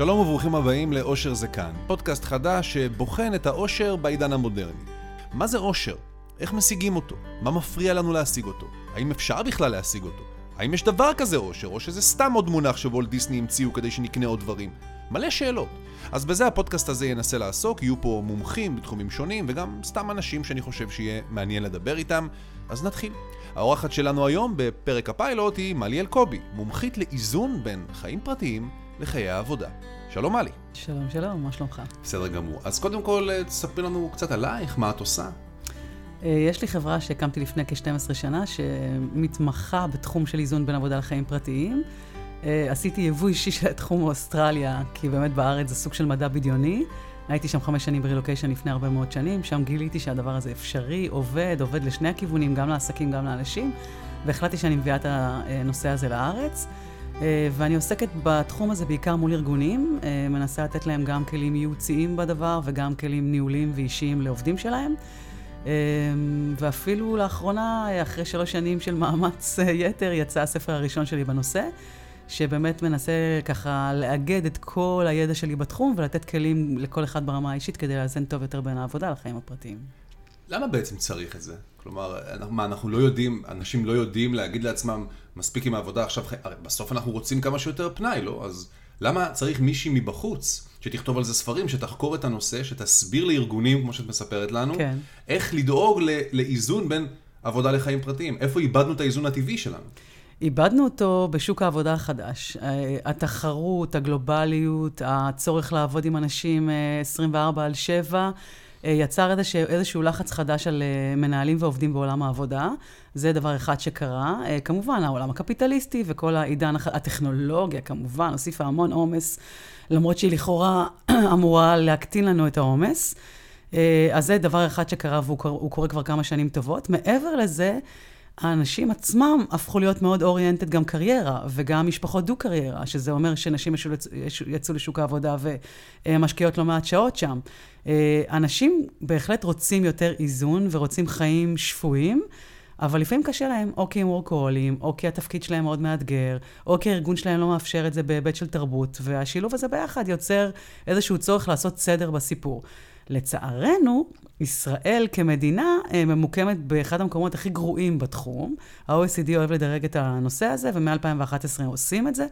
שלום וברוכים הבאים לאושר זה כאן, פודקאסט חדש שבוחן את האושר בעידן המודרני. מה זה אושר? איך משיגים אותו? מה מפריע לנו להשיג אותו? האם אפשר בכלל להשיג אותו? האם יש דבר כזה אושר, או שזה סתם עוד מונח שוולט דיסני המציאו כדי שנקנה עוד דברים? מלא שאלות. אז בזה הפודקאסט הזה ינסה לעסוק, יהיו פה מומחים בתחומים שונים, וגם סתם אנשים שאני חושב שיהיה מעניין לדבר איתם. אז נתחיל. האורחת שלנו היום בפרק הפיילוט היא מלי אלקובי, מומחית לאיזון בין חיים פרטיים לחיי העבודה. שלום מלי. שלום, שלום, מה שלומך? בסדר גמור. אז קודם כל, תספרי לנו קצת עלייך, מה את עושה. אה, יש לי חברה שהקמתי לפני כ-12 שנה, שמתמחה בתחום של איזון בין עבודה לחיים פרטיים. אה, עשיתי יבוא אישי של התחום מאוסטרליה, כי באמת בארץ זה סוג של מדע בדיוני. הייתי שם חמש שנים ברילוקיישן לפני הרבה מאוד שנים, שם גיליתי שהדבר הזה אפשרי, עובד, עובד לשני הכיוונים, גם לעסקים, גם לאנשים, והחלטתי שאני מביאה את הנושא הזה לארץ. אה, ואני עוסקת בתחום הזה בעיקר מול ארגונים, אה, מנסה לתת להם גם כלים ייעוציים בדבר וגם כלים ניהוליים ואישיים לעובדים שלהם. אה, ואפילו לאחרונה, אחרי שלוש שנים של מאמץ יתר, יצא הספר הראשון שלי בנושא, שבאמת מנסה ככה לאגד את כל הידע שלי בתחום ולתת כלים לכל אחד ברמה האישית כדי לאזן טוב יותר בין העבודה לחיים הפרטיים. למה בעצם צריך את זה? כלומר, מה, אנחנו לא יודעים, אנשים לא יודעים להגיד לעצמם, מספיק עם העבודה עכשיו, הרי בסוף אנחנו רוצים כמה שיותר פנאי, לא? אז למה צריך מישהי מבחוץ שתכתוב על זה ספרים, שתחקור את הנושא, שתסביר לארגונים, כמו שאת מספרת לנו, כן. איך לדאוג לאיזון בין עבודה לחיים פרטיים? איפה איבדנו את האיזון הטבעי שלנו? איבדנו אותו בשוק העבודה החדש. אה, התחרות, הגלובליות, הצורך לעבוד עם אנשים 24 אה, על 7, אה, יצר איזשהו, איזשהו לחץ חדש על מנהלים ועובדים בעולם העבודה. זה דבר אחד שקרה. כמובן, העולם הקפיטליסטי וכל העידן, הטכנולוגיה כמובן, הוסיפה המון עומס, למרות שהיא לכאורה אמורה להקטין לנו את העומס. אז זה דבר אחד שקרה והוא קורה כבר כמה שנים טובות. מעבר לזה, האנשים עצמם הפכו להיות מאוד אוריינטד גם קריירה, וגם משפחות דו-קריירה, שזה אומר שנשים יצאו לשוק העבודה ומשקיעות לא מעט שעות שם. אה, אנשים בהחלט רוצים יותר איזון ורוצים חיים שפויים. אבל לפעמים קשה להם, או כי הם וורקוהולים, או כי התפקיד שלהם מאוד מאתגר, או כי הארגון שלהם לא מאפשר את זה בהיבט של תרבות, והשילוב הזה ביחד יוצר איזשהו צורך לעשות סדר בסיפור. לצערנו, ישראל כמדינה אה, ממוקמת באחד המקומות הכי גרועים בתחום. ה-OECD אוהב לדרג את הנושא הזה, ומ-2011 עושים את זה.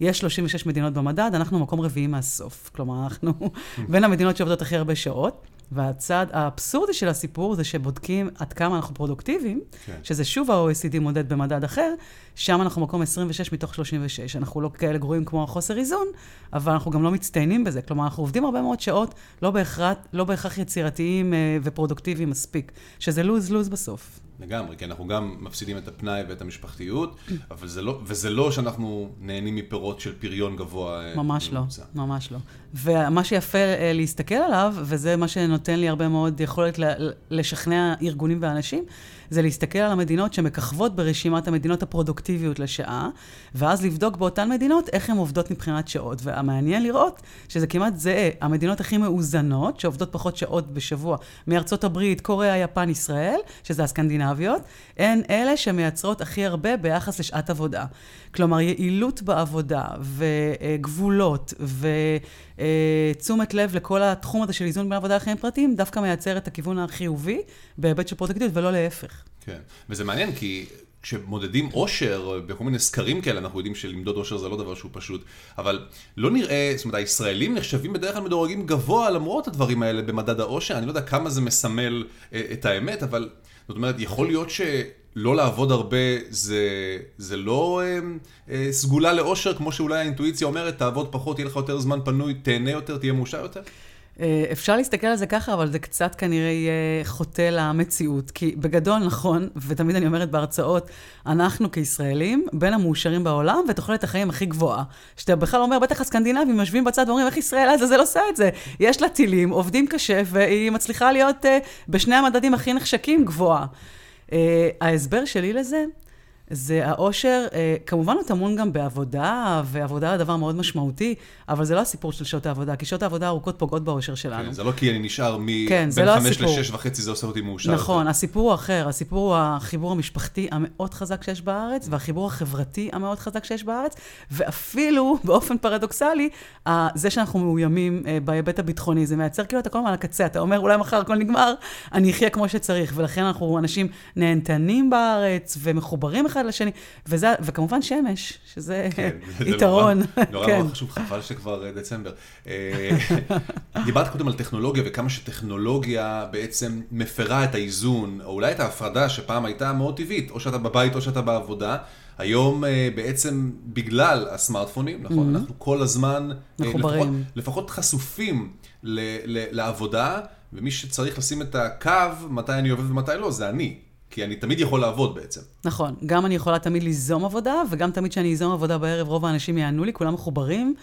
יש 36 מדינות במדד, אנחנו מקום רביעי מהסוף. כלומר, אנחנו בין המדינות שעובדות הכי הרבה שעות. והצד האבסורדי של הסיפור זה שבודקים עד כמה אנחנו פרודוקטיביים, כן. שזה שוב ה-OECD מודד במדד אחר, שם אנחנו מקום 26 מתוך 36. אנחנו לא כאלה גרועים כמו החוסר איזון, אבל אנחנו גם לא מצטיינים בזה. כלומר, אנחנו עובדים הרבה מאוד שעות, לא בהכרח, לא בהכרח יצירתיים אה, ופרודוקטיביים מספיק, שזה לוז-לוז בסוף. לגמרי, כי אנחנו גם מפסידים את הפנאי ואת המשפחתיות, אבל זה לא, וזה לא שאנחנו נהנים מפירות של פריון גבוה. אה, ממש לא, ממש לא. ומה שיפה אה, להסתכל עליו, וזה מה שנותן לי הרבה מאוד יכולת לשכנע ארגונים ואנשים, זה להסתכל על המדינות שמככבות ברשימת המדינות הפרודוקטיביות לשעה, ואז לבדוק באותן מדינות איך הן עובדות מבחינת שעות. והמעניין לראות שזה כמעט זהה. המדינות הכי מאוזנות, שעובדות פחות שעות בשבוע, מארצות הברית, קוריאה, יפן, ישראל, שזה הסקנדינביות, הן אלה שמייצרות הכי הרבה ביחס לשעת עבודה. כלומר, יעילות בעבודה, וגבולות, ותשומת לב לכל התחום הזה של איזון בין עבודה לחיים פרטיים, דווקא מייצר את הכיוון החיובי בהיבט של פרודקטיביות, ולא להפך. כן, וזה מעניין כי כשמודדים אושר בכל מיני סקרים כאלה, אנחנו יודעים שלמדוד אושר זה לא דבר שהוא פשוט, אבל לא נראה, זאת אומרת, הישראלים נחשבים בדרך כלל מדורגים גבוה למרות הדברים האלה במדד האושר, אני לא יודע כמה זה מסמל אה, את האמת, אבל זאת אומרת, יכול להיות שלא לעבוד הרבה זה, זה לא אה, אה, סגולה לאושר, כמו שאולי האינטואיציה אומרת, תעבוד פחות, יהיה לך יותר זמן פנוי, תהנה יותר, תהיה מאושר יותר? אה, אפשר להסתכל על זה ככה, אבל זה קצת כנראה יהיה חוטא למציאות. כי בגדול, נכון, ותמיד אני אומרת בהרצאות, אנחנו כישראלים בין המאושרים בעולם ותוחלת החיים הכי גבוהה. שאתה בכלל אומר, בטח הסקנדינבים יושבים בצד ואומרים, איך ישראל לעזאזל עושה את זה? יש לה טילים, עובדים קשה, והיא מצליחה להיות uh, בשני המדדים הכי נחשקים גבוהה. Uh, ההסבר שלי לזה, זה האושר, אה, כמובן הוא טמון גם בעבודה, ועבודה זה דבר מאוד משמעותי, אבל זה לא הסיפור של שעות העבודה, כי שעות העבודה הארוכות פוגעות באושר שלנו. כן, זה לא כי אני נשאר מ... כן, לא חמש הסיפור. לשש וחצי, זה עושה אותי מאושר. נכון. הסיפור הוא אחר, הסיפור הוא החיבור המשפחתי המאוד חזק שיש בארץ, והחיבור החברתי המאוד חזק שיש בארץ, ואפילו, באופן פרדוקסלי, זה שאנחנו מאוימים אה, בהיבט הביטחוני, זה מייצר כאילו אתה כל הזמן על הקצה, אתה אומר, אולי מחר הכל נגמר, אני אחיה כמו שצריך, ולכן אנחנו אנשים נהנתנים בארץ, ומחוברים אחד לשני, וזה, וכמובן שמש, שזה כן, יתרון. נורא, נורא כן. חשוב, חבל שכבר אה, דצמבר. אה, דיברת קודם על טכנולוגיה וכמה שטכנולוגיה בעצם מפרה את האיזון, או אולי את ההפרדה שפעם הייתה מאוד טבעית, או שאתה בבית או שאתה בעבודה. היום אה, בעצם בגלל הסמארטפונים, נכון, אנחנו כל הזמן, Mm-hmm. מחוברים. לפחות, לפחות חשופים ל, ל, לעבודה, ומי שצריך לשים את הקו, מתי אני עובד ומתי לא, זה אני. כי אני תמיד יכול לעבוד בעצם. נכון, גם אני יכולה תמיד ליזום עבודה, וגם תמיד כשאני איזום עבודה בערב, רוב האנשים יענו לי, כולם מחוברים,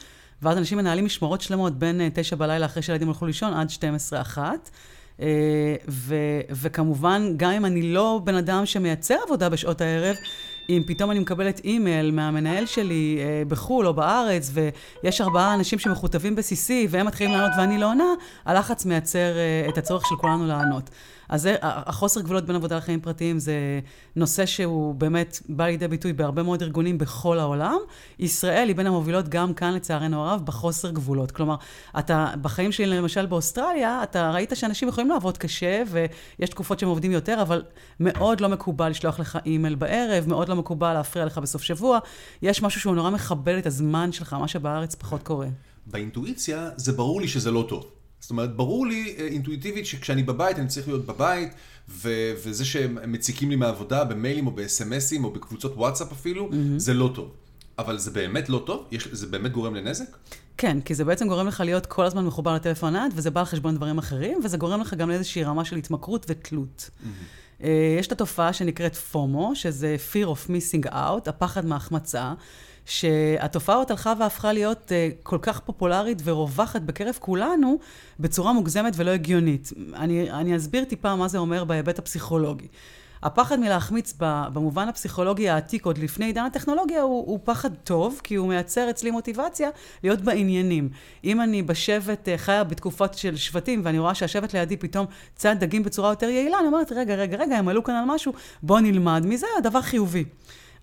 ואז אנשים מנהלים משמרות שלמות בין אה, תשע בלילה אחרי שילדים הלכו לישון עד 12 אחת. אה, ו- וכמובן, גם אם אני לא בן אדם שמייצר עבודה בשעות הערב, אם פתאום אני מקבלת אימייל מהמנהל שלי אה, בחו"ל או בארץ, ויש ארבעה אנשים שמכותבים ב-CC, והם מתחילים לענות ואני לא עונה, הלחץ מייצר את הצורך של כולנו לענות. אז זה, החוסר גבולות בין עבודה לחיים פרטיים זה נושא שהוא באמת בא לידי ביטוי בהרבה מאוד ארגונים בכל העולם. ישראל היא בין המובילות גם כאן, לצערנו הרב, בחוסר גבולות. כלומר, אתה, בחיים שלי, למשל באוסטרליה, אתה ראית שאנשים יכולים לעבוד קשה, ויש תקופות שהם עובדים יותר, אבל מאוד לא מקובל לשלוח לך אימייל בערב, מאוד לא מקובל להפריע לך בסוף שבוע. יש משהו שהוא נורא מכבד את הזמן שלך, מה שבארץ פחות קורה. באינטואיציה זה ברור לי שזה לא טוב. זאת אומרת, ברור לי אה, אינטואיטיבית שכשאני בבית, אני צריך להיות בבית, ו- וזה שהם מציקים לי מהעבודה במיילים או בסמסים או בקבוצות וואטסאפ אפילו, mm-hmm. זה לא טוב. אבל זה באמת לא טוב? יש, זה באמת גורם לנזק? כן, כי זה בעצם גורם לך להיות כל הזמן מחובר לטלפון נייד, וזה בא על חשבון דברים אחרים, וזה גורם לך גם לאיזושהי רמה של התמכרות ותלות. Mm-hmm. יש את התופעה שנקראת פומו, שזה fear of missing out, הפחד מהחמצה, שהתופעה הזאת הלכה והפכה להיות uh, כל כך פופולרית ורווחת בקרב כולנו בצורה מוגזמת ולא הגיונית. אני, אני אסביר טיפה מה זה אומר בהיבט הפסיכולוגי. הפחד מלהחמיץ במובן הפסיכולוגי העתיק, עוד לפני עידן הטכנולוגיה, הוא, הוא פחד טוב, כי הוא מייצר אצלי מוטיבציה להיות בעניינים. אם אני בשבט אה, חיה בתקופות של שבטים, ואני רואה שהשבט לידי פתאום צד דגים בצורה יותר יעילה, אני אומרת, רגע, רגע, רגע, הם עלו כאן על משהו, בוא נלמד מזה, הדבר חיובי.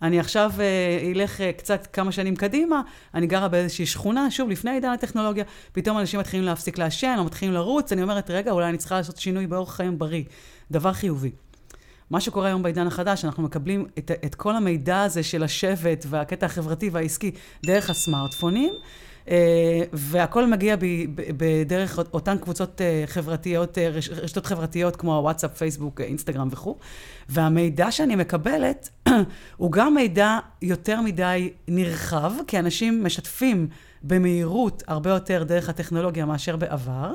אני עכשיו אה, אלך אה, קצת כמה שנים קדימה, אני גרה באיזושהי שכונה, שוב, לפני עידן הטכנולוגיה, פתאום אנשים מתחילים להפסיק לעשן, או מתחילים לרוץ, אני אומרת, רגע, אולי אני צריכה לעשות שינוי באורח חיים בריא. דבר חיובי. מה שקורה היום בעידן החדש, אנחנו מקבלים את, את כל המידע הזה של השבט והקטע החברתי והעסקי דרך הסמארטפונים, והכל מגיע בדרך אותן קבוצות אה, חברתיות, אה, רש, רשתות חברתיות כמו הוואטסאפ, פייסבוק, אינסטגרם וכו', והמידע שאני מקבלת הוא גם מידע יותר מדי נרחב, כי אנשים משתפים במהירות הרבה יותר דרך הטכנולוגיה מאשר בעבר,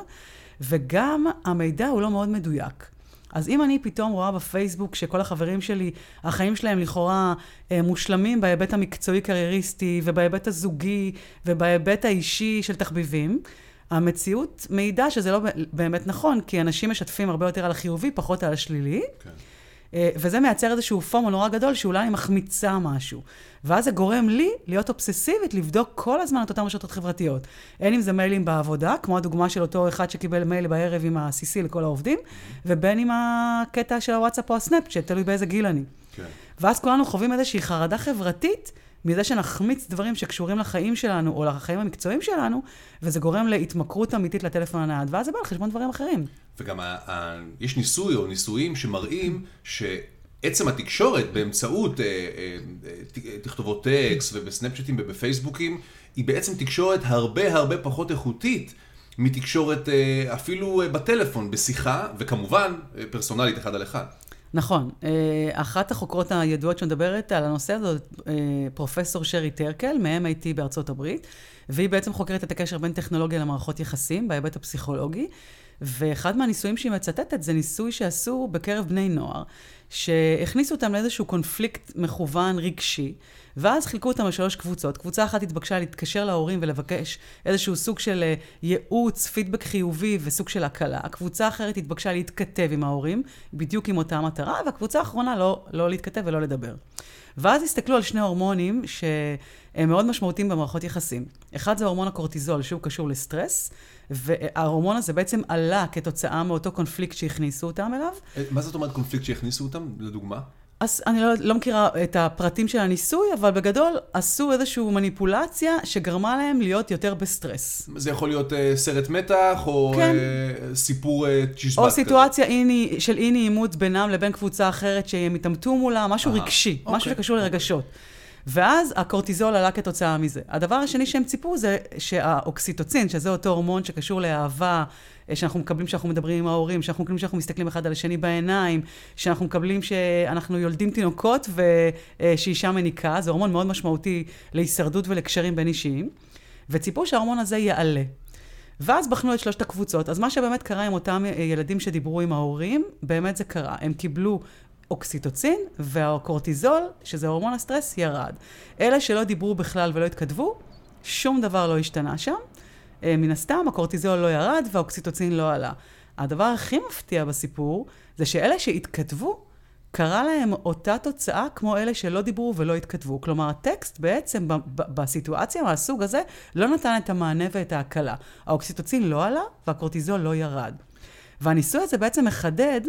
וגם המידע הוא לא מאוד מדויק. אז אם אני פתאום רואה בפייסבוק שכל החברים שלי, החיים שלהם לכאורה אה, מושלמים בהיבט המקצועי קרייריסטי, ובהיבט הזוגי, ובהיבט האישי של תחביבים, המציאות מעידה שזה לא באמת נכון, כי אנשים משתפים הרבה יותר על החיובי, פחות על השלילי. כן. וזה מייצר איזשהו פומו נורא גדול, שאולי אני מחמיצה משהו. ואז זה גורם לי להיות אובססיבית, לבדוק כל הזמן את אותן רשתות חברתיות. אין אם זה מיילים בעבודה, כמו הדוגמה של אותו אחד שקיבל מייל בערב עם ה-CC לכל העובדים, ובין עם הקטע של הוואטסאפ או הסנאפ, תלוי באיזה גיל אני. כן. ואז כולנו חווים איזושהי חרדה חברתית, מזה שנחמיץ דברים שקשורים לחיים שלנו, או לחיים המקצועיים שלנו, וזה גורם להתמכרות אמיתית לטלפון הנייד, ואז זה בא על חשבון דברים אחרים. וגם ה- ה- יש ניסוי או ניסויים שמראים שעצם התקשורת באמצעות אה, אה, אה, תכתובות טקסט ובסנאפצ'טים ובפייסבוקים, היא בעצם תקשורת הרבה הרבה פחות איכותית מתקשורת אה, אפילו אה, בטלפון, בשיחה, וכמובן אה, פרסונלית אחד על אחד. נכון. אחת החוקרות הידועות שמדברת על הנושא הזה, פרופסור שרי טרקל, מ-MIT בארצות הברית, והיא בעצם חוקרת את הקשר בין טכנולוגיה למערכות יחסים בהיבט הפסיכולוגי. ואחד מהניסויים שהיא מצטטת זה ניסוי שעשו בקרב בני נוער, שהכניסו אותם לאיזשהו קונפליקט מכוון רגשי, ואז חילקו אותם לשלוש קבוצות. קבוצה אחת התבקשה להתקשר להורים ולבקש איזשהו סוג של אה, ייעוץ, פידבק חיובי וסוג של הקלה. הקבוצה האחרת התבקשה להתכתב עם ההורים, בדיוק עם אותה מטרה, והקבוצה האחרונה לא, לא להתכתב ולא לדבר. ואז הסתכלו על שני הורמונים שהם מאוד משמעותיים במערכות יחסים. אחד זה הורמון הקורטיזול, שהוא קשור לסטרס, וההורמון הזה בעצם עלה כתוצאה מאותו קונפליקט שהכניסו אותם אליו. אה, מה זאת אומרת קונפליקט שהכניסו אותם, לדוגמה? אז אני לא, לא מכירה את הפרטים של הניסוי, אבל בגדול עשו איזושהי מניפולציה שגרמה להם להיות יותר בסטרס. זה יכול להיות uh, סרט מתח, או כן. uh, סיפור uh, צ'יזבט או סיטואציה איני, של אי נעימות בינם לבין קבוצה אחרת שהם התעמתו מולה, משהו Aha, רגשי, אוקיי, משהו שקשור אוקיי. לרגשות. ואז הקורטיזול עלה כתוצאה מזה. הדבר השני שהם ציפו זה שהאוקסיטוצין, שזה אותו הורמון שקשור לאהבה, אה, שאנחנו מקבלים כשאנחנו מדברים עם ההורים, שאנחנו מקבלים כשאנחנו מסתכלים אחד על השני בעיניים, שאנחנו מקבלים שאנחנו יולדים תינוקות ושאישה מניקה, זה הורמון מאוד משמעותי להישרדות ולקשרים בין אישיים, וציפו שההורמון הזה יעלה. ואז בחנו את שלושת הקבוצות. אז מה שבאמת קרה עם אותם אה, ילדים שדיברו עם ההורים, באמת זה קרה. הם קיבלו אוקסיטוצין, והקורטיזול, שזה הורמון הסטרס, ירד. אלה שלא דיברו בכלל ולא התכתבו, שום דבר לא השתנה שם. אה, מן הסתם, הקורטיזול לא ירד והאוקסיטוצין לא עלה. הדבר הכי מפתיע בסיפור, זה שאלה שהתכתבו, קרה להם אותה תוצאה כמו אלה שלא דיברו ולא התכתבו. כלומר, הטקסט בעצם בסיטואציה מהסוג הזה לא נתן את המענה ואת ההקלה. האוקסיטוצין לא עלה והקורטיזול לא ירד. והניסוי הזה בעצם מחדד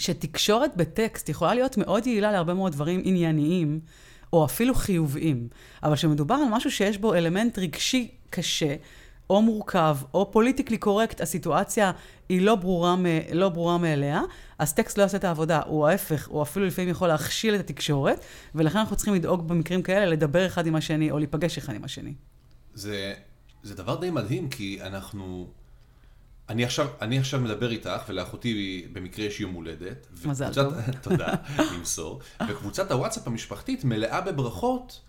שתקשורת בטקסט יכולה להיות מאוד יעילה להרבה מאוד דברים ענייניים, או אפילו חיוביים. אבל כשמדובר על משהו שיש בו אלמנט רגשי קשה, או מורכב, או politically correct, הסיטואציה היא לא ברורה, מ- לא ברורה מאליה, אז טקסט לא יעשה את העבודה, הוא ההפך, הוא אפילו לפעמים יכול להכשיל את התקשורת, ולכן אנחנו צריכים לדאוג במקרים כאלה לדבר אחד עם השני, או להיפגש אחד עם השני. זה, זה דבר די מדהים, כי אנחנו... אני עכשיו, אני עכשיו מדבר איתך, ולאחותי במקרה יש יום הולדת. מזל טוב. תודה, נמסור. וקבוצת הוואטסאפ המשפחתית מלאה בברכות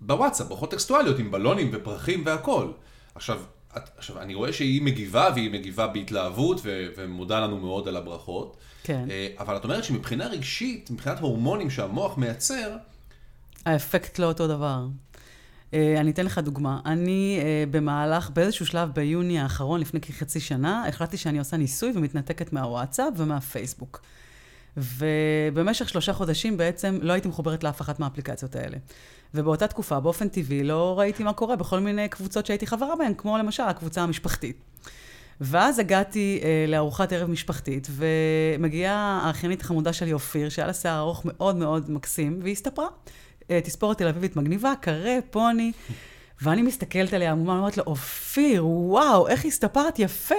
בוואטסאפ, ברכות טקסטואליות עם בלונים ופרחים והכול. עכשיו, את, עכשיו, אני רואה שהיא מגיבה, והיא מגיבה בהתלהבות, ו, ומודה לנו מאוד על הברכות. כן. אה, אבל את אומרת שמבחינה רגשית, מבחינת הורמונים שהמוח מייצר... האפקט לא אותו דבר. אה, אני אתן לך דוגמה. אני אה, במהלך, באיזשהו שלב ביוני האחרון, לפני כחצי שנה, החלטתי שאני עושה ניסוי ומתנתקת מהוואטסאפ ומהפייסבוק. ובמשך שלושה חודשים בעצם לא הייתי מחוברת לאף אחת מהאפליקציות האלה. ובאותה תקופה, באופן טבעי, לא ראיתי מה קורה בכל מיני קבוצות שהייתי חברה בהן, כמו למשל הקבוצה המשפחתית. ואז הגעתי אה, לארוחת ערב משפחתית, ומגיעה האחיינית החמודה שלי, אופיר, שהיה לה שיער ארוך מאוד מאוד מקסים, והיא הסתפרה. אה, תספורת תל אביבית מגניבה, קרה, פוני. ואני מסתכלת עליה עמומה, אומרת לו, אופיר, וואו, איך הסתפרת יפה.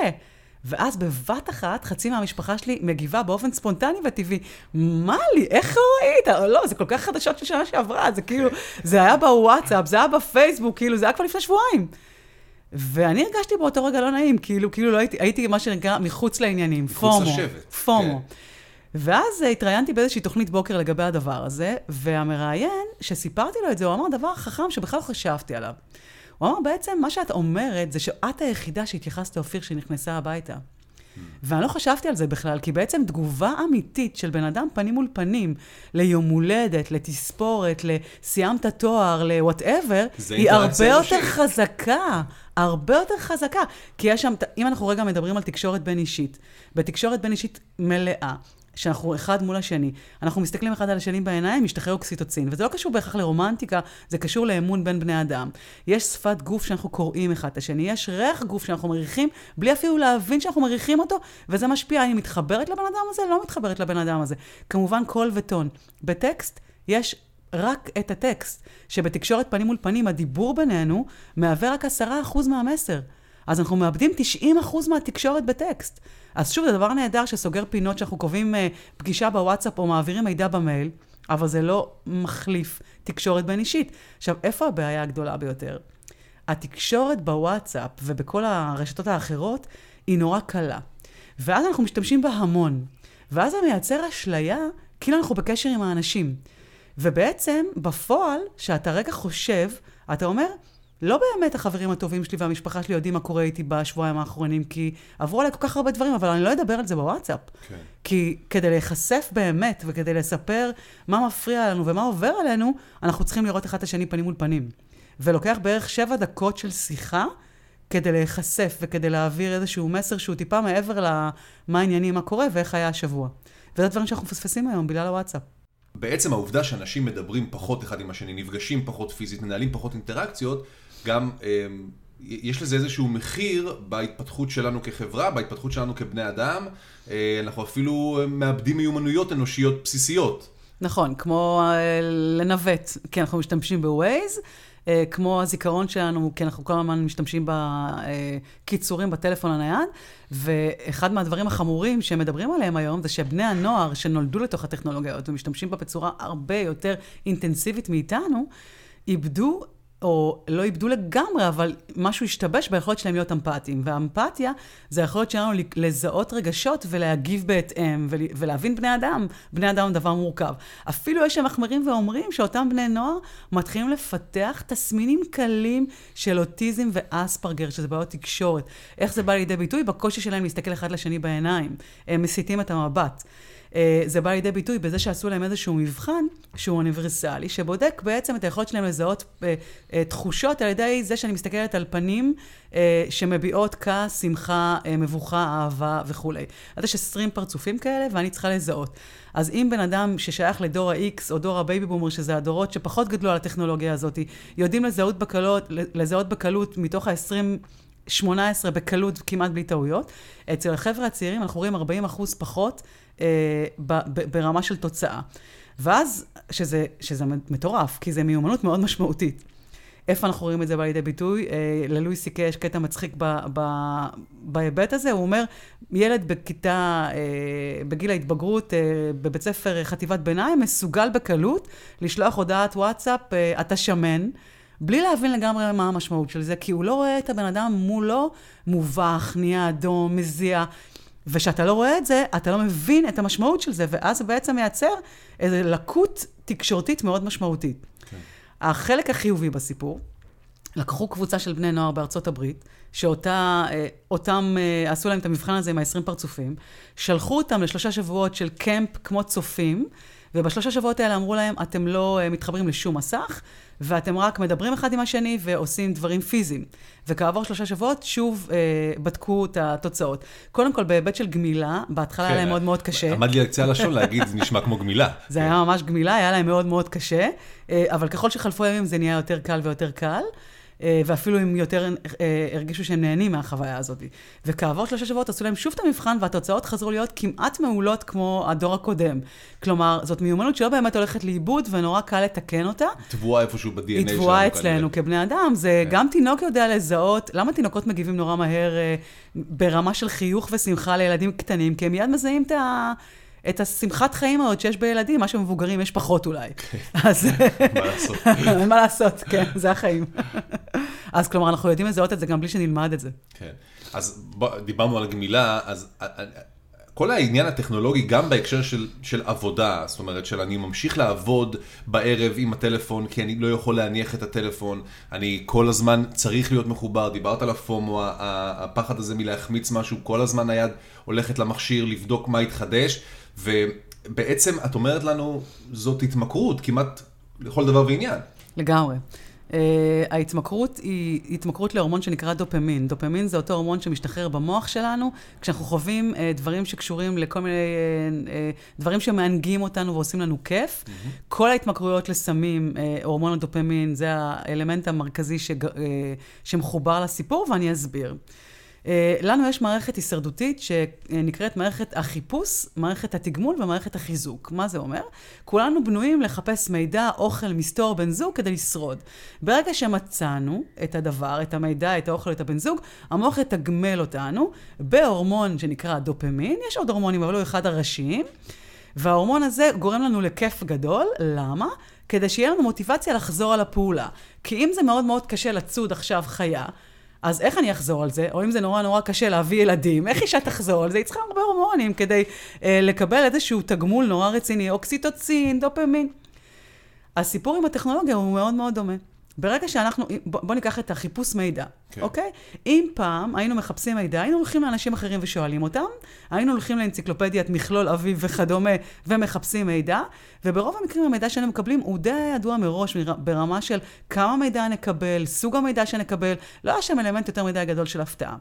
ואז בבת אחת, חצי מהמשפחה שלי מגיבה באופן ספונטני וטבעי. מה לי, איך ראית? לא, זה כל כך חדשות של שנה שעברה, זה כאילו, זה היה בוואטסאפ, זה היה בפייסבוק, כאילו, זה היה כבר לפני שבועיים. ואני הרגשתי באותו רגע לא נעים, כאילו, כאילו לא הייתי, הייתי מה שנקרא מחוץ לעניינים, פומו. מחוץ לשבט. פומו. כן. ואז התראיינתי באיזושהי תוכנית בוקר לגבי הדבר הזה, והמראיין, שסיפרתי לו את זה, הוא אמר דבר חכם שבכלל לא חשבתי עליו. הוא אמר, בעצם מה שאת אומרת זה שאת היחידה שהתייחסת לאופיר שנכנסה הביתה. Hmm. ואני לא חשבתי על זה בכלל, כי בעצם תגובה אמיתית של בן אדם פנים מול פנים ליום הולדת, לתספורת, לסיימת תואר, ל-whatever, היא הרבה יותר חזקה, הרבה יותר חזקה. כי יש שם, אם אנחנו רגע מדברים על תקשורת בין אישית, בתקשורת בין אישית מלאה, שאנחנו אחד מול השני, אנחנו מסתכלים אחד על השני בעיניים, משתחרר אוקסיטוצין. וזה לא קשור בהכרח לרומנטיקה, זה קשור לאמון בין בני אדם. יש שפת גוף שאנחנו קוראים אחד את השני, יש ריח גוף שאנחנו מריחים, בלי אפילו להבין שאנחנו מריחים אותו, וזה משפיע, אני מתחברת לבן אדם הזה, לא מתחברת לבן אדם הזה. כמובן קול וטון. בטקסט יש רק את הטקסט, שבתקשורת פנים מול פנים, הדיבור בינינו מהווה רק עשרה אחוז מהמסר. אז אנחנו מאבדים 90% מהתקשורת בטקסט. אז שוב, זה דבר נהדר שסוגר פינות שאנחנו קובעים uh, פגישה בוואטסאפ או מעבירים מידע במייל, אבל זה לא מחליף תקשורת בין אישית. עכשיו, איפה הבעיה הגדולה ביותר? התקשורת בוואטסאפ ובכל הרשתות האחרות היא נורא קלה. ואז אנחנו משתמשים בה המון. ואז זה מייצר אשליה כאילו אנחנו בקשר עם האנשים. ובעצם, בפועל, שאתה רגע חושב, אתה אומר, לא באמת החברים הטובים שלי והמשפחה שלי יודעים מה קורה איתי בשבועיים האחרונים, כי עברו עליי כל כך הרבה דברים, אבל אני לא אדבר על זה בוואטסאפ. כן. כי כדי להיחשף באמת וכדי לספר מה מפריע לנו ומה עובר עלינו, אנחנו צריכים לראות אחד את השני פנים מול פנים. ולוקח בערך שבע דקות של שיחה כדי להיחשף וכדי להעביר איזשהו מסר שהוא טיפה מעבר למה העניינים, מה קורה ואיך היה השבוע. וזה דברים שאנחנו מפספסים היום בגלל הוואטסאפ. בעצם העובדה שאנשים מדברים פחות אחד עם השני, נפגשים פחות פיזית, מנהלים פחות אינטראקציות, גם אה, יש לזה איזשהו מחיר בהתפתחות שלנו כחברה, בהתפתחות שלנו כבני אדם. אה, אנחנו אפילו מאבדים מיומנויות אנושיות בסיסיות. נכון, כמו אה, לנווט, כי אנחנו משתמשים בווייז. אה, כמו הזיכרון שלנו, כי אנחנו כל הזמן משתמשים בקיצורים בטלפון הנייד, ואחד מהדברים החמורים שמדברים עליהם היום, זה שבני הנוער שנולדו לתוך הטכנולוגיות ומשתמשים בה בצורה הרבה יותר אינטנסיבית מאיתנו, איבדו או לא איבדו לגמרי, אבל משהו השתבש ביכולת שלהם להיות אמפתיים. והאמפתיה זה היכולת שלנו לזהות רגשות ולהגיב בהתאם, ולהבין בני אדם. בני אדם הוא דבר מורכב. אפילו יש שמחמירים ואומרים שאותם בני נוער מתחילים לפתח תסמינים קלים של אוטיזם ואספרגר, שזה בעיות תקשורת. איך זה בא לידי ביטוי? בקושי שלהם להסתכל אחד לשני בעיניים. הם מסיטים את המבט. אה, זה בא לידי ביטוי בזה שעשו להם איזשהו מבחן שהוא אוניברסלי, שבודק בעצם את היכולת שלהם לזהות אה, אה, תחושות על ידי זה שאני מסתכלת על פנים שמביעות כעס, שמחה, מבוכה, אהבה וכולי. אז יש 20 פרצופים כאלה ואני צריכה לזהות. אז אם בן אדם ששייך לדור ה-X או דור ה baby boomer, שזה הדורות שפחות גדלו על הטכנולוגיה הזאת, יודעים לזהות בקלות, לזהות בקלות מתוך ה-20... 18 בקלות, כמעט בלי טעויות. אצל החבר'ה הצעירים אנחנו רואים 40 אחוז פחות אה, ב, ב, ברמה של תוצאה. ואז, שזה, שזה מטורף, כי זו מיומנות מאוד משמעותית. איפה אנחנו רואים את זה בא לידי ביטוי? אה, ללואי סי יש קטע מצחיק בהיבט הזה, הוא אומר, ילד בכיתה, אה, בגיל ההתבגרות, אה, בבית ספר חטיבת ביניים, מסוגל בקלות לשלוח הודעת וואטסאפ, אה, אתה שמן. בלי להבין לגמרי מה המשמעות של זה, כי הוא לא רואה את הבן אדם מולו מובך, נהיה אדום, מזיע. וכשאתה לא רואה את זה, אתה לא מבין את המשמעות של זה, ואז זה בעצם מייצר איזו לקות תקשורתית מאוד משמעותית. כן. החלק החיובי בסיפור, לקחו קבוצה של בני נוער בארצות הברית, שאותם אה, עשו להם את המבחן הזה עם ה-20 פרצופים, שלחו אותם לשלושה שבועות של קמפ כמו צופים, ובשלושה שבועות האלה אמרו להם, אתם לא אה, מתחברים לשום מסך, ואתם רק מדברים אחד עם השני ועושים דברים פיזיים. וכעבור שלושה שבועות שוב אה, בדקו את התוצאות. קודם כל, בהיבט של גמילה, בהתחלה כן, היה להם מאוד מאוד קשה. עמד לי על קצה הלשון להגיד, זה נשמע כמו גמילה. זה כן. היה ממש גמילה, היה להם מאוד מאוד קשה, אה, אבל ככל שחלפו הימים זה נהיה יותר קל ויותר קל. אה, ואפילו הם יותר אה, הרגישו שהם נהנים מהחוויה הזאת. וכעבור שלושה שבועות עשו להם שוב את המבחן, והתוצאות חזרו להיות כמעט מעולות כמו הדור הקודם. כלומר, זאת מיומנות שלא באמת הולכת לאיבוד, ונורא קל לתקן אותה. טבועה איפשהו ב-DNA שלנו. היא טבועה אצלנו כבני אדם. זה כן. גם תינוק יודע לזהות, למה תינוקות מגיבים נורא מהר אה, ברמה של חיוך ושמחה לילדים קטנים? כי הם מיד מזהים את ה... את השמחת חיים הזאת שיש בילדים, מה שמבוגרים יש פחות אולי. כן. אז... מה לעשות? מה לעשות, כן, זה החיים. אז כלומר, אנחנו יודעים לזהות את זה גם בלי שנלמד את זה. כן. אז דיברנו על גמילה, אז כל העניין הטכנולוגי, גם בהקשר של, של עבודה, זאת אומרת, של אני ממשיך לעבוד בערב עם הטלפון, כי אני לא יכול להניח את הטלפון, אני כל הזמן צריך להיות מחובר, דיברת על הפומו, הפחד הזה מלהחמיץ משהו, כל הזמן היד הולכת למכשיר, לבדוק מה התחדש. ובעצם את אומרת לנו, זאת התמכרות כמעט לכל דבר ועניין. לגמרי. Uh, ההתמכרות היא התמכרות להורמון שנקרא דופמין. דופמין זה אותו הורמון שמשתחרר במוח שלנו, כשאנחנו חווים uh, דברים שקשורים לכל מיני uh, uh, דברים שמענגים אותנו ועושים לנו כיף. Mm-hmm. כל ההתמכרויות לסמים, uh, הורמון הדופמין, זה האלמנט המרכזי שג, uh, שמחובר לסיפור, ואני אסביר. אה, לנו יש מערכת הישרדותית שנקראת מערכת החיפוש, מערכת התגמול ומערכת החיזוק. מה זה אומר? כולנו בנויים לחפש מידע, אוכל, מסתור, בן זוג כדי לשרוד. ברגע שמצאנו את הדבר, את המידע, את האוכל, את הבן זוג, המוח יתגמל אותנו בהורמון שנקרא דופמין, יש עוד הורמונים, אבל הוא אחד הראשיים, וההורמון הזה גורם לנו לכיף גדול. למה? כדי שיהיה לנו מוטיבציה לחזור על הפעולה. כי אם זה מאוד מאוד קשה לצוד עכשיו חיה, אז איך אני אחזור על זה? או אם זה נורא נורא קשה להביא ילדים, איך אישה תחזור על זה? היא צריכה הרבה הורמונים כדי אה, לקבל איזשהו תגמול נורא רציני, אוקסיטוצין, דופמין. הסיפור עם הטכנולוגיה הוא מאוד מאוד דומה. ברגע שאנחנו, בוא, בוא ניקח את החיפוש מידע, כן. אוקיי? אם פעם היינו מחפשים מידע, היינו הולכים לאנשים אחרים ושואלים אותם, היינו הולכים לאנציקלופדיית מכלול אביב וכדומה ומחפשים מידע, וברוב המקרים המידע שאנו מקבלים הוא די ידוע מראש מר- ברמה של כמה מידע נקבל, סוג המידע שנקבל, לא היה שם אלמנט יותר מדי גדול של הפתעה.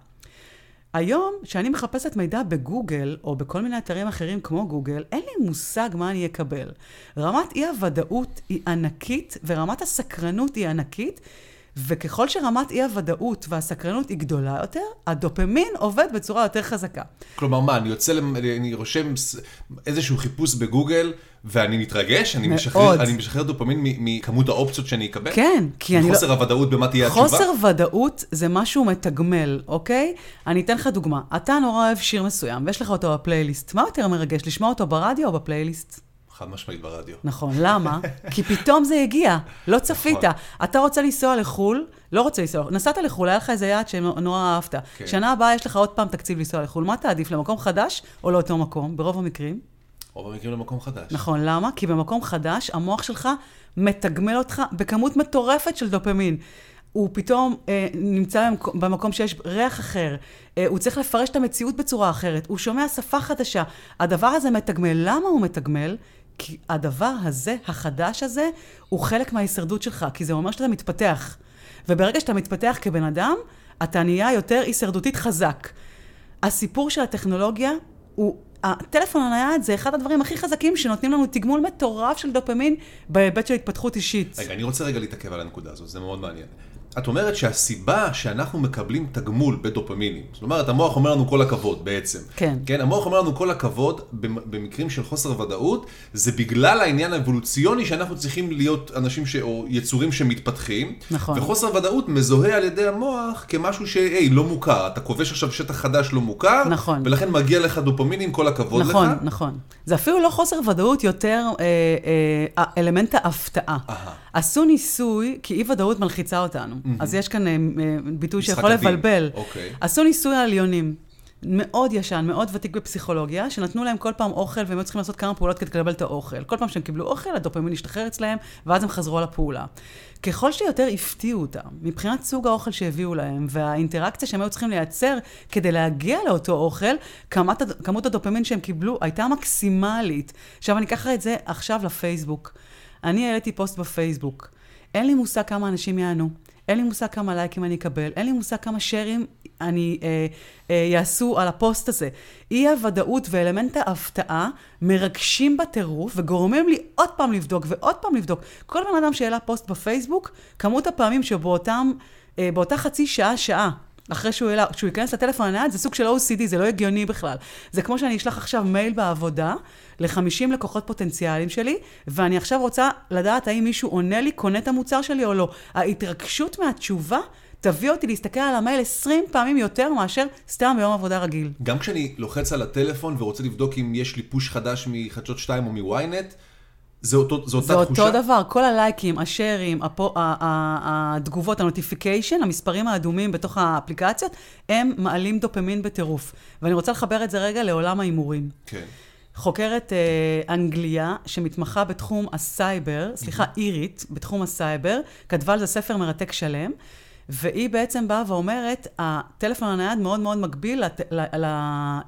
היום, כשאני מחפשת מידע בגוגל, או בכל מיני אתרים אחרים כמו גוגל, אין לי מושג מה אני אקבל. רמת אי-הוודאות היא ענקית, ורמת הסקרנות היא ענקית, וככל שרמת אי-הוודאות והסקרנות היא גדולה יותר, הדופמין עובד בצורה יותר חזקה. כלומר, מה, אני יוצא, אני רושם איזשהו חיפוש בגוגל, ואני מתרגש? אני. משחרר, אני משחרר דופמין מכמות האופציות שאני אקבל? כן, כי אני לא... חוסר הוודאות במה תהיה התשובה? חוסר ודאות זה משהו מתגמל, אוקיי? אני אתן לך דוגמה. אתה נורא אוהב שיר מסוים, ויש לך אותו בפלייליסט. מה יותר מרגש, לשמוע אותו ברדיו או בפלייליסט? חד משמעית ברדיו. נכון, למה? כי פתאום זה הגיע, לא צפית. נכון. אתה רוצה לנסוע לחו"ל, לא רוצה לנסוע, נסעת לחו"ל, היה לך איזה יעד שנורא אהבת. כן. שנה הבאה יש לך עוד פעם תקציב לנסוע לחו"ל, מה תעדיף, למקום חדש או לאותו מקום? ברוב המקרים. רוב המקרים למקום חדש. נכון, למה? כי במקום חדש, המוח שלך מתגמל אותך בכמות מטורפת של דופמין. הוא פתאום אה, נמצא במקום, במקום שיש ריח אחר, אה, הוא צריך לפרש את המציאות בצורה אחרת, הוא שומע שפה חדשה. הדבר הזה מתגמל. למה הוא מתגמל? כי הדבר הזה, החדש הזה, הוא חלק מההישרדות שלך, כי זה אומר שאתה מתפתח. וברגע שאתה מתפתח כבן אדם, אתה נהיה יותר הישרדותית חזק. הסיפור של הטכנולוגיה הוא, הטלפון הנייד זה אחד הדברים הכי חזקים שנותנים לנו תגמול מטורף של דופמין בהיבט של התפתחות אישית. רגע, אני רוצה רגע להתעכב על הנקודה הזאת, זה מאוד מעניין. את אומרת שהסיבה שאנחנו מקבלים תגמול בדופמינים, זאת אומרת, המוח אומר לנו כל הכבוד בעצם. כן. כן, המוח אומר לנו כל הכבוד במ- במקרים של חוסר ודאות, זה בגלל העניין האבולוציוני שאנחנו צריכים להיות אנשים ש... או יצורים שמתפתחים. נכון. וחוסר ודאות מזוהה על ידי המוח כמשהו שהי, לא מוכר. אתה כובש עכשיו שטח חדש לא מוכר, נכון. ולכן מגיע לך דופמינים, כל הכבוד נכון, לך. נכון. זה אפילו לא חוסר ודאות, יותר אה, אה, אלמנט ההפתעה. אהה. עשו ניסוי, כי אי-ודאות מלחיצה אותנו. אז יש כאן אה, אה, ביטוי שיכול. לבלבל. אוקיי. עשו ניסוי על יונים. מאוד ישן, מאוד ותיק בפסיכולוגיה, שנתנו להם כל פעם אוכל, והם היו צריכים לעשות כמה פעולות כדי לקבל את האוכל. כל פעם שהם קיבלו אוכל, הדופמין השתחרר אצלהם, ואז הם חזרו על הפעולה. ככל שיותר הפתיעו אותם, מבחינת סוג האוכל שהביאו להם, והאינטראקציה שהם היו צריכים לייצר כדי להגיע לאותו אוכל, הד- כמות הדופמין שהם קיבלו הייתה מקסימלית. עכשיו, אני אקח את זה עכשיו לפייסבוק. אני העליתי פוסט בפייסבוק. אין לי מושג כמה אנשים יענו. אין לי מושג כמה לייקים אני אקבל, אין לי מושג כמה שיירים אני אה, אה, יעשו על הפוסט הזה. אי הוודאות ואלמנט ההפתעה מרגשים בטירוף וגורמים לי עוד פעם לבדוק ועוד פעם לבדוק. כל בן אדם שהעלה פוסט בפייסבוק, כמות הפעמים שבאותם, אה, באותה חצי שעה, שעה, אחרי שהוא העלה, כשהוא ייכנס לטלפון הנייד, זה סוג של OCD, זה לא הגיוני בכלל. זה כמו שאני אשלח עכשיו מייל בעבודה ל-50 לקוחות פוטנציאליים שלי, ואני עכשיו רוצה לדעת האם מישהו עונה לי, קונה את המוצר שלי או לא. ההתרגשות מהתשובה תביא אותי להסתכל על המייל 20 פעמים יותר מאשר סתם ביום עבודה רגיל. גם כשאני לוחץ על הטלפון ורוצה לבדוק אם יש לי פוש חדש מחדשות 2 או מ-ynet, זה, אותו, זה אותה זה תחושה? אותו דבר, כל הלייקים, ה shares, הפו, ה- ה- התגובות, ה notifications, המספרים האדומים בתוך האפליקציות, הם מעלים דופמין בטירוף. ואני רוצה לחבר את זה רגע לעולם ההימורים. כן. חוקרת אה, אנגליה שמתמחה בתחום הסייבר, סליחה, אירית, בתחום הסייבר, כתבה על זה ספר מרתק שלם, והיא בעצם באה ואומרת, הטלפון הנייד מאוד מאוד מקביל לת- ל-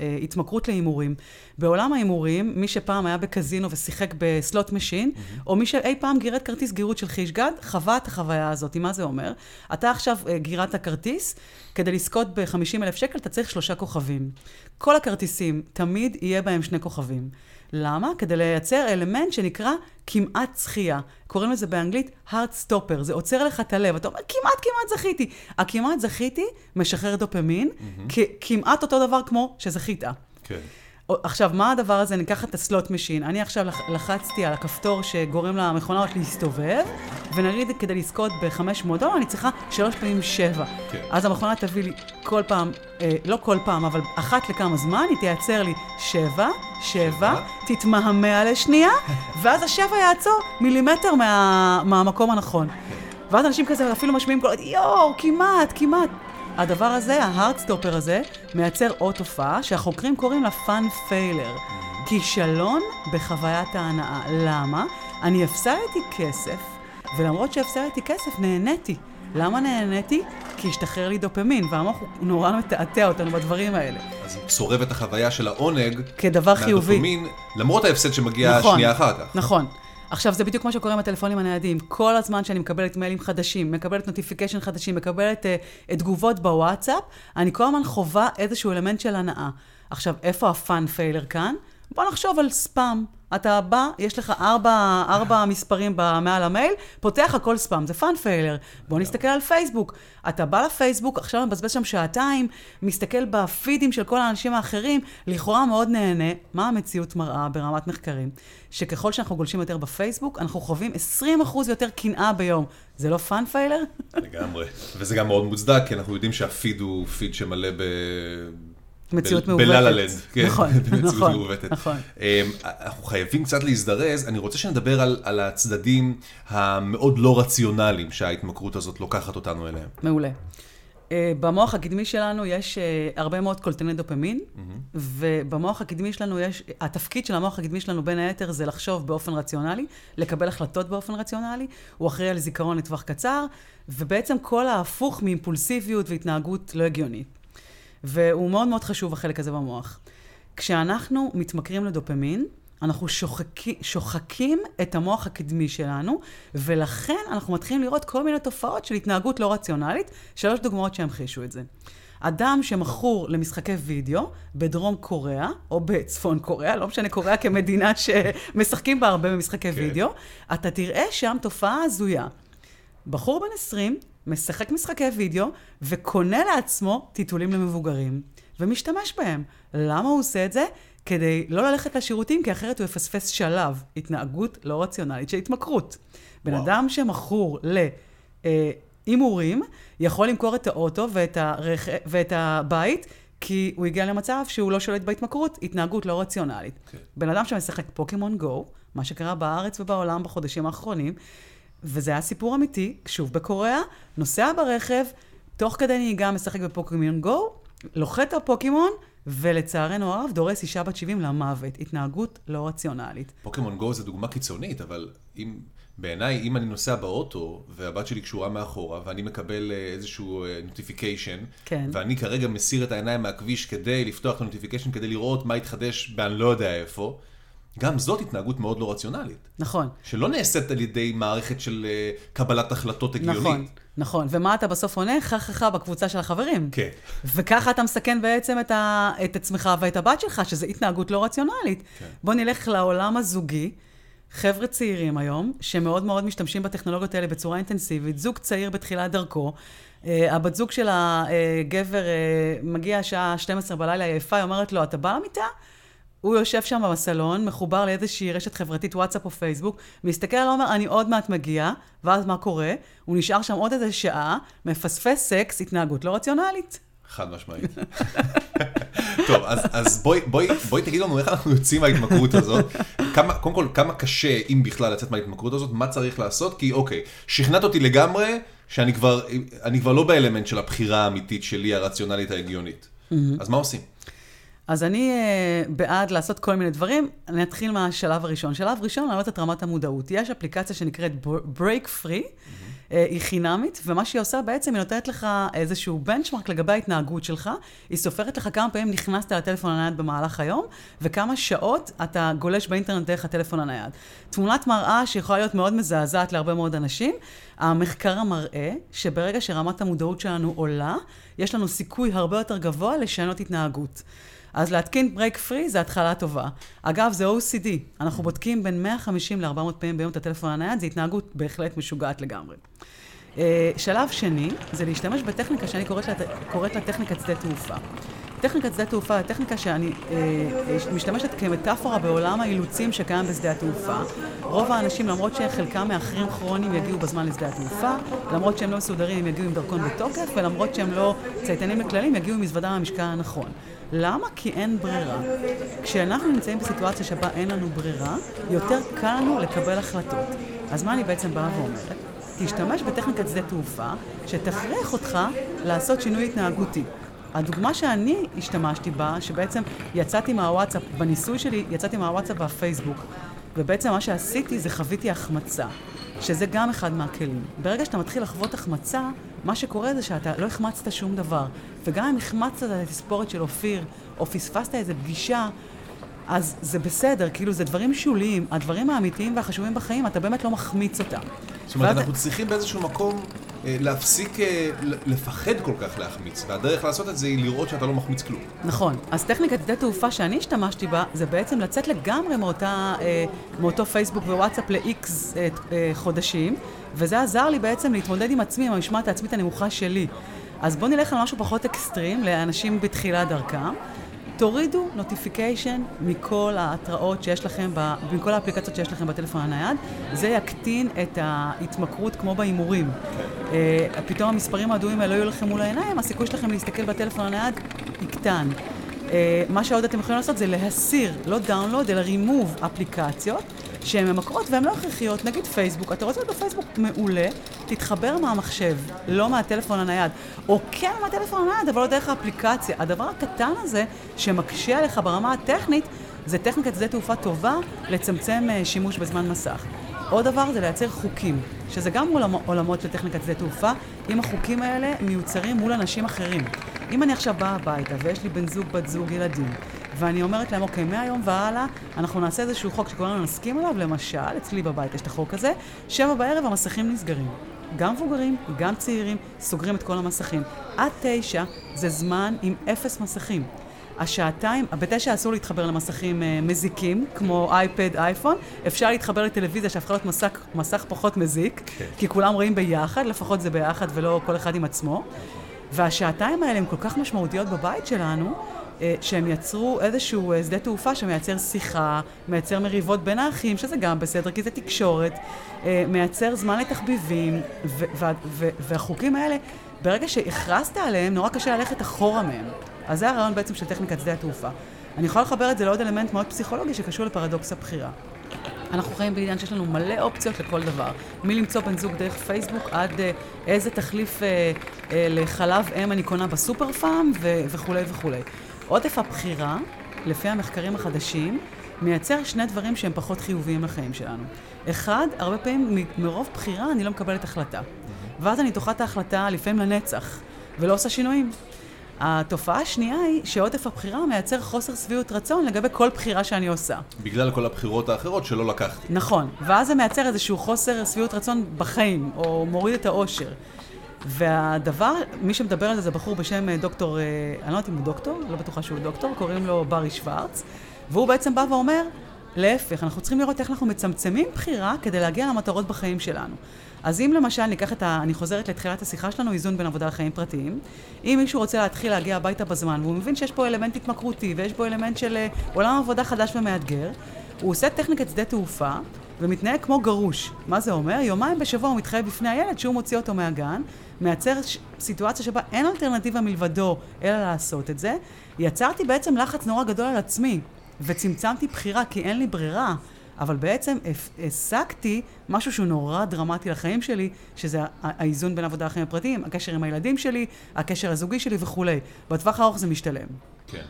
להתמכרות להימורים. בעולם ההימורים, מי שפעם היה בקזינו ושיחק ב slot machine, או מי שאי פעם גירד כרטיס גירוד של חישגד, חווה את החוויה הזאת. מה זה אומר? אתה עכשיו אה, גירדת כרטיס, כדי לזכות ב-50 אלף שקל אתה צריך שלושה כוכבים. כל הכרטיסים, תמיד יהיה בהם שני כוכבים. למה? כדי לייצר אלמנט שנקרא כמעט זכייה. קוראים לזה באנגלית heart stopper, זה עוצר לך את הלב. אתה אומר, כמעט כמעט זכיתי. הכמעט זכיתי משחרר דופמין, כ- כמעט אותו דבר כמו שזכית. כן. עכשיו, מה הדבר הזה? ניקח את ה slot machine. אני עכשיו לח- לחצתי על הכפתור שגורם למכונה הזאת להסתובב, ונגיד כדי לזכות ב-500 דולר, אני צריכה שלוש פעמים שבע. כן. אז המכונה תביא לי כל פעם, אה, לא כל פעם, אבל אחת לכמה זמן, היא תייצר לי שבע, שבע, תתמהמה לשנייה, ואז השבע יעצור מילימטר מה, מהמקום הנכון. ואז אנשים כזה אפילו משמיעים קולות, יואו, כמעט, כמעט. הדבר הזה, ה heart stopper הזה, מייצר עוד תופעה שהחוקרים קוראים לה fun failure. כישלון בחוויית ההנאה. למה? אני הפסדתי כסף, ולמרות שהפסדתי כסף, נהניתי. למה נהניתי? כי השתחרר לי דופמין, והמוח הוא נורא מתעתע אותנו בדברים האלה. אז צורב את החוויה של העונג. כדבר חיובי. מהדופמין, למרות ההפסד שמגיע נכון, שנייה אחר כך. נכון. עכשיו, זה בדיוק מה שקורה עם הטלפונים הניידים. כל הזמן שאני מקבלת מיילים חדשים, מקבלת notifications חדשים, מקבלת אה, תגובות בוואטסאפ, אני כל הזמן חווה איזשהו אלמנט של הנאה. עכשיו, איפה ה fun failure כאן? בוא נחשוב על ספאם. אתה בא, יש לך ארבע, ארבע מספרים מעל המייל, פותח הכל ספאם, זה fun failure. בוא נסתכל על פייסבוק. אתה בא לפייסבוק, עכשיו מבזבז שם שעתיים, מסתכל בפידים של כל האנשים האחרים, לכאורה מאוד נהנה. מה המציאות מראה ברמת מחקרים? שככל שאנחנו גולשים יותר בפייסבוק, אנחנו חווים 20% יותר קנאה ביום. זה לא fun failure? לגמרי. וזה גם מאוד מוצדק, כי אנחנו יודעים שהפיד הוא פיד שמלא ב... מציאות מעוותת. ב la la land, כן, נכון, במציאות נכון, מעוותת. נכון. אמ, אנחנו חייבים קצת להזדרז, אני רוצה שנדבר על, על הצדדים המאוד לא רציונליים שההתמכרות הזאת לוקחת אותנו אליהם. מעולה. Uh, במוח הקדמי שלנו יש uh, הרבה מאוד קולטני דופמין, mm-hmm. ובמוח הקדמי שלנו יש, התפקיד של המוח הקדמי שלנו בין היתר זה לחשוב באופן רציונלי, לקבל החלטות באופן רציונלי, הוא אחראי על זיכרון לטווח קצר, ובעצם כל ההפוך מאימפולסיביות והתנהגות לא הגיונית. והוא מאוד מאוד חשוב, החלק הזה במוח. כשאנחנו מתמכרים לדופמין, אנחנו שוחקים, שוחקים את המוח הקדמי שלנו, ולכן אנחנו מתחילים לראות כל מיני תופעות של התנהגות לא רציונלית. שלוש דוגמאות שימחישו את זה. אדם שמכור למשחקי וידאו בדרום קוריאה, או בצפון קוריאה, לא משנה קוריאה כמדינה שמשחקים בה הרבה במשחקי כן. וידאו, אתה תראה שם תופעה הזויה. בחור בן 20 משחק משחקי וידאו וקונה לעצמו טיטולים למבוגרים, ומשתמש בהם. למה הוא עושה את זה? כדי לא ללכת לשירותים, כי אחרת הוא יפספס שלב, התנהגות לא רציונלית של התמכרות. בן וואו. אדם שמכור להימורים, יכול למכור את האוטו ואת, הרכ... ואת הבית, כי הוא הגיע למצב שהוא לא שולט בהתמכרות, התנהגות לא רציונלית. Okay. כן. בן אדם שמשחק פוקימון גו, מה שקרה בארץ ובעולם בחודשים האחרונים, וזה היה סיפור אמיתי, שוב בקוריאה, נוסע ברכב, תוך כדי נהיגה משחק בפוקימון גו, לוחת על פוקימון, ולצערנו הרב דורס אישה בת 70 למוות. התנהגות לא רציונלית. פוקימון גו זה דוגמה קיצונית, אבל אם, בעיניי, אם אני נוסע באוטו, והבת שלי קשורה מאחורה, ואני מקבל אה, איזשהו notification, אה, כן. ואני כרגע מסיר את העיניים מהכביש כדי לפתוח את ה notification, כדי לראות מה התחדש באני לא יודע איפה, גם זאת התנהגות מאוד לא רציונלית. נכון. שלא נעשית על ידי מערכת של אה, קבלת החלטות הגיונית. נכון, נכון. ומה אתה בסוף עונה? חככה בקבוצה של החברים. כן. וככה אתה מסכן בעצם את, ה, את עצמך ואת הבת שלך, שזו התנהגות לא רציונלית. כן. בוא נלך לעולם הזוגי. חבר'ה צעירים היום, שמאוד מאוד משתמשים בטכנולוגיות האלה בצורה אינטנסיבית, זוג צעיר בתחילת דרכו, uh, הבת זוג של הגבר uh, מגיע השעה 12 בלילה, היא עייפה, היא אומרת לו, אתה בא למיטה? הוא יושב שם בסלון, מחובר לאיזושהי רשת חברתית, וואטסאפ או פייסבוק, מסתכל עליו, אומר, אני עוד מעט מגיע, ואז מה קורה? הוא נשאר שם עוד איזה שעה, מפספס סקס, התנהגות לא רציונלית. חד משמעית. טוב, אז, אז בואי, בואי, בואי תגיד לנו איך אנחנו יוצאים מההתמכרות הזאת. כמה, קודם כל, כמה קשה, אם בכלל, לצאת מההתמכרות הזאת, מה צריך לעשות? כי אוקיי, שכנעת אותי לגמרי שאני כבר, כבר לא באלמנט של הבחירה האמיתית שלי, הרציונלית ההגיונית. אז מה עושים? אז אני uh, בעד לעשות כל מיני דברים. אני אתחיל מהשלב הראשון. שלב ראשון, להעלות את רמת המודעות. יש אפליקציה שנקראת Break Free, mm-hmm. uh, היא חינמית, ומה שהיא עושה בעצם, היא נותנת לך איזשהו בנצ'מרק לגבי ההתנהגות שלך. היא סופרת לך כמה פעמים נכנסת לטלפון הנייד במהלך היום, וכמה שעות אתה גולש באינטרנט דרך הטלפון הנייד. תמונת מראה שיכולה להיות מאוד מזעזעת להרבה מאוד אנשים. המחקר מראה שברגע שרמת המודעות שלנו עולה, יש לנו סיכוי הרבה יותר גבוה לשנות התנהגות. אז להתקין BreakFree זה התחלה טובה. אגב, זה OCD. אנחנו בודקים בין 150 ל-400 פעמים ביום את הטלפון הנייד, זו התנהגות בהחלט משוגעת לגמרי. אה, שלב שני, זה להשתמש בטכניקה שאני קוראת לה, טכניקת שדה תעופה. טכניקת שדה תעופה היא טכניקה שאני אה, משתמשת כמטאפורה בעולם האילוצים שקיים בשדה התעופה. רוב האנשים, למרות שחלקם מאחרים כרוניים, יגיעו בזמן לשדה התעופה, למרות שהם לא מסודרים, הם יגיעו עם דרכון בתוקף, ולמרות שהם לא צייתנים לכללים, יגיעו עם מזוודה מהמשקל הנכון. למה? כי אין ברירה. כשאנחנו נמצאים בסיטואציה שבה אין לנו ברירה, יותר קל לנו לקבל החלטות. אז מה אני בעצם באה ואומרת? תשתמש בטכניקת שדה תעופה, שתכריח אותך לעשות שינוי התנהגותי. הדוגמה שאני השתמשתי בה, שבעצם יצאתי מהוואטסאפ, בניסוי שלי יצאתי מהוואטסאפ והפייסבוק, ובעצם מה שעשיתי זה חוויתי החמצה. שזה גם אחד מהכלים. ברגע שאתה מתחיל לחוות החמצה, מה שקורה זה שאתה לא החמצת שום דבר. וגם אם החמצת את התספורת של אופיר, או פספסת איזה פגישה, אז זה בסדר, כאילו זה דברים שוליים. הדברים האמיתיים והחשובים בחיים, אתה באמת לא מחמיץ אותם. זאת אומרת, ואז- אנחנו צריכים באיזשהו מקום להפסיק אה, לפחד כל כך להחמיץ, והדרך לעשות את זה היא לראות שאתה לא מחמיץ כלום. נכון. אז טכניקת שדה תעופה שאני השתמשתי בה, זה בעצם לצאת לגמרי מאותה, אה, מאותו פייסבוק ווואטסאפ אה, אה, חודשים, וזה עזר לי בעצם להתמודד עם עצמי, עם המשמעת העצמית הנמוכה שלי. אז בואו נלך על משהו פחות אקסטרים, לאנשים בתחילת דרכם. תורידו notification מכל ההתראות שיש לכם, ב, מכל האפליקציות שיש לכם בטלפון הנייד. זה יקטין את ההתמכרות כמו בהימורים. אה, פתאום המספרים האדומים האלה לא יהיו לכם מול העיניים, הסיכוי שלכם להסתכל בטלפון הנייד יקטן. אה, מה שעוד אתם יכולים לעשות זה להסיר, לא דאונלוד, אלא רימוב אפליקציות שהן ממכרות והן לא הכרחיות. נגיד פייסבוק, אתה רוצה להיות בפייסבוק מעולה, תתחבר מהמחשב, לא מהטלפון הנייד. או כן מהטלפון הנייד, אבל לא דרך האפליקציה. הדבר הקטן הזה, שמקשה עליך ברמה הטכנית, זה טכניקת שדה תעופה טובה לצמצם אה, שימוש בזמן מסך. עוד דבר זה לייצר חוקים, שזה גם עולמ, עולמות של טכניקת שדה תעופה, אם החוקים האלה מיוצרים מול אנשים אחרים. אם אני עכשיו באה הביתה ויש לי בן זוג, בת זוג, ילדים, ואני אומרת להם, אוקיי, מהיום והלאה אנחנו נעשה איזשהו חוק שכולנו נסכים עליו, למשל, אצלי בבית יש את החוק הזה, שבע בערב המסכים נסגרים. גם מבוגרים, גם צעירים, סוגרים את כל המסכים. עד תשע זה זמן עם אפס מסכים. השעתיים, בתשע אסור להתחבר למסכים אה, מזיקים, כמו אייפד, אייפון. אפשר להתחבר לטלוויזיה שהפכה להיות מסך, מסך פחות מזיק, כן. כי כולם רואים ביחד, לפחות זה ביחד ולא כל אחד עם עצמו. והשעתיים האלה הן כל כך משמעותיות בבית שלנו, שהם יצרו איזשהו אה, שדה תעופה שמייצר שיחה, מייצר מריבות בין האחים, שזה גם בסדר, כי זה תקשורת, אה, מייצר זמן לתחביבים, והחוקים האלה, ברגע שהכרזת עליהם, נורא קשה ללכת אחורה מהם. אז זה הרעיון בעצם של טכניקת שדה התעופה. אני יכולה לחבר את זה לעוד אלמנט מאוד פסיכולוגי שקשור לפרדוקס הבחירה. אנחנו חיים בעידן שיש לנו מלא אופציות לכל דבר. מלמצוא בן זוג דרך פייסבוק עד אה, איזה תחליף אה, אה, לחלב אם אני קונה בסופר פארם וכולי וכולי. עודף הבחירה, לפי המחקרים החדשים, מייצר שני דברים שהם פחות חיוביים לחיים שלנו. אחד, הרבה פעמים מ- מרוב בחירה אני לא מקבלת החלטה. ואז אני דוחה את ההחלטה לפעמים לנצח, ולא עושה שינויים. התופעה השנייה היא שעודף הבחירה מייצר חוסר שביעות רצון לגבי כל בחירה שאני עושה. בגלל כל הבחירות האחרות שלא לקחתי. נכון, ואז זה מייצר איזשהו חוסר שביעות רצון בחיים, או מוריד את האושר. והדבר, מי שמדבר על זה זה בחור בשם אה, דוקטור, אה, אני לא יודעת אם הוא דוקטור, לא בטוחה שהוא דוקטור, קוראים לו ברי שוורץ, והוא בעצם בא ואומר, להפך, אנחנו צריכים לראות איך אנחנו מצמצמים בחירה כדי להגיע למטרות בחיים שלנו. אז אם למשל ניקח את ה... אני חוזרת לתחילת השיחה שלנו, איזון בין עבודה לחיים פרטיים. אם מישהו רוצה להתחיל להגיע הביתה בזמן, והוא מבין שיש פה אלמנט התמכרותי, ויש פה אלמנט של אה, עולם עבודה חדש ומאתגר, הוא עושה טכניקת שדה תעופה, ומתנהג כמו גרוש. מה זה אומר? יומיים בשבוע הוא מתחייב בפני הילד שהוא מוציא אותו מהגן, מייצר סיטואציה שבה אין אלטרנטיבה מלבדו אלא לעשות את זה. יצרתי בעצם לחץ נורא גדול על עצמי, וצמצמתי בחירה כי אין לי ברירה. אבל בעצם השגתי משהו שהוא נורא דרמטי לחיים שלי, שזה האיזון בין עבודה לחיים הפרטיים, הקשר עם הילדים שלי, הקשר הזוגי שלי וכולי. בטווח הארוך זה משתלם. כן,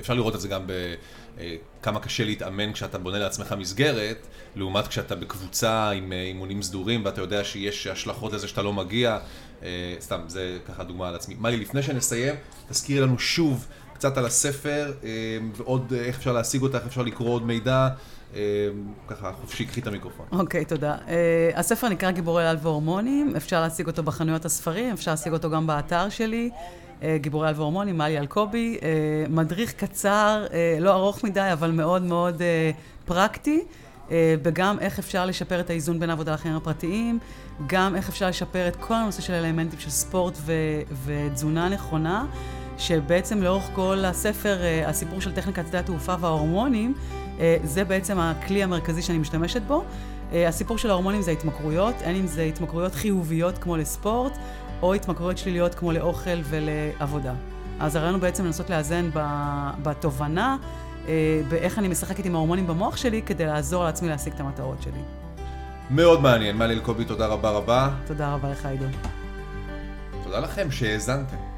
אפשר לראות את זה גם בכמה קשה להתאמן כשאתה בונה לעצמך מסגרת, לעומת כשאתה בקבוצה עם אה, אימונים סדורים ואתה יודע שיש השלכות לזה שאתה לא מגיע. אה, סתם, זה ככה דוגמה על עצמי. מלי, לפני שנסיים, תזכירי לנו שוב קצת על הספר, אה, ועוד אה, איך אפשר להשיג אותה, איך אפשר לקרוא עוד מידע. ככה, חופשי, קחי את המיקרופון. אוקיי, תודה. Uh, הספר נקרא גיבורי על והורמונים, אפשר להשיג אותו בחנויות הספרים, אפשר להשיג אותו גם באתר שלי, uh, גיבורי על והורמונים, מלי אלקובי. Uh, מדריך קצר, uh, לא ארוך מדי, אבל מאוד מאוד uh, פרקטי, uh, וגם איך אפשר לשפר את האיזון בין העבודה לחיים הפרטיים, גם איך אפשר לשפר את כל הנושא של אלמנטים של ספורט ו- ותזונה נכונה. שבעצם לאורך כל הספר, אה, הסיפור של טכניקת שדה התעופה וההורמונים, אה, זה בעצם הכלי המרכזי שאני משתמשת בו. אה, הסיפור של ההורמונים זה התמכרויות, אין אם זה התמכרויות חיוביות כמו לספורט, או התמכרויות שליליות כמו לאוכל ולעבודה. אז הרעיון הוא בעצם לנסות לאזן בתובנה, באיך אני משחקת עם ההורמונים במוח שלי, כדי לעזור לעצמי להשיג את המטרות שלי. מאוד מעניין. מלי אלקובי, תודה רבה רבה. תודה רבה לך, עידו. תודה לכם שהאזנתם.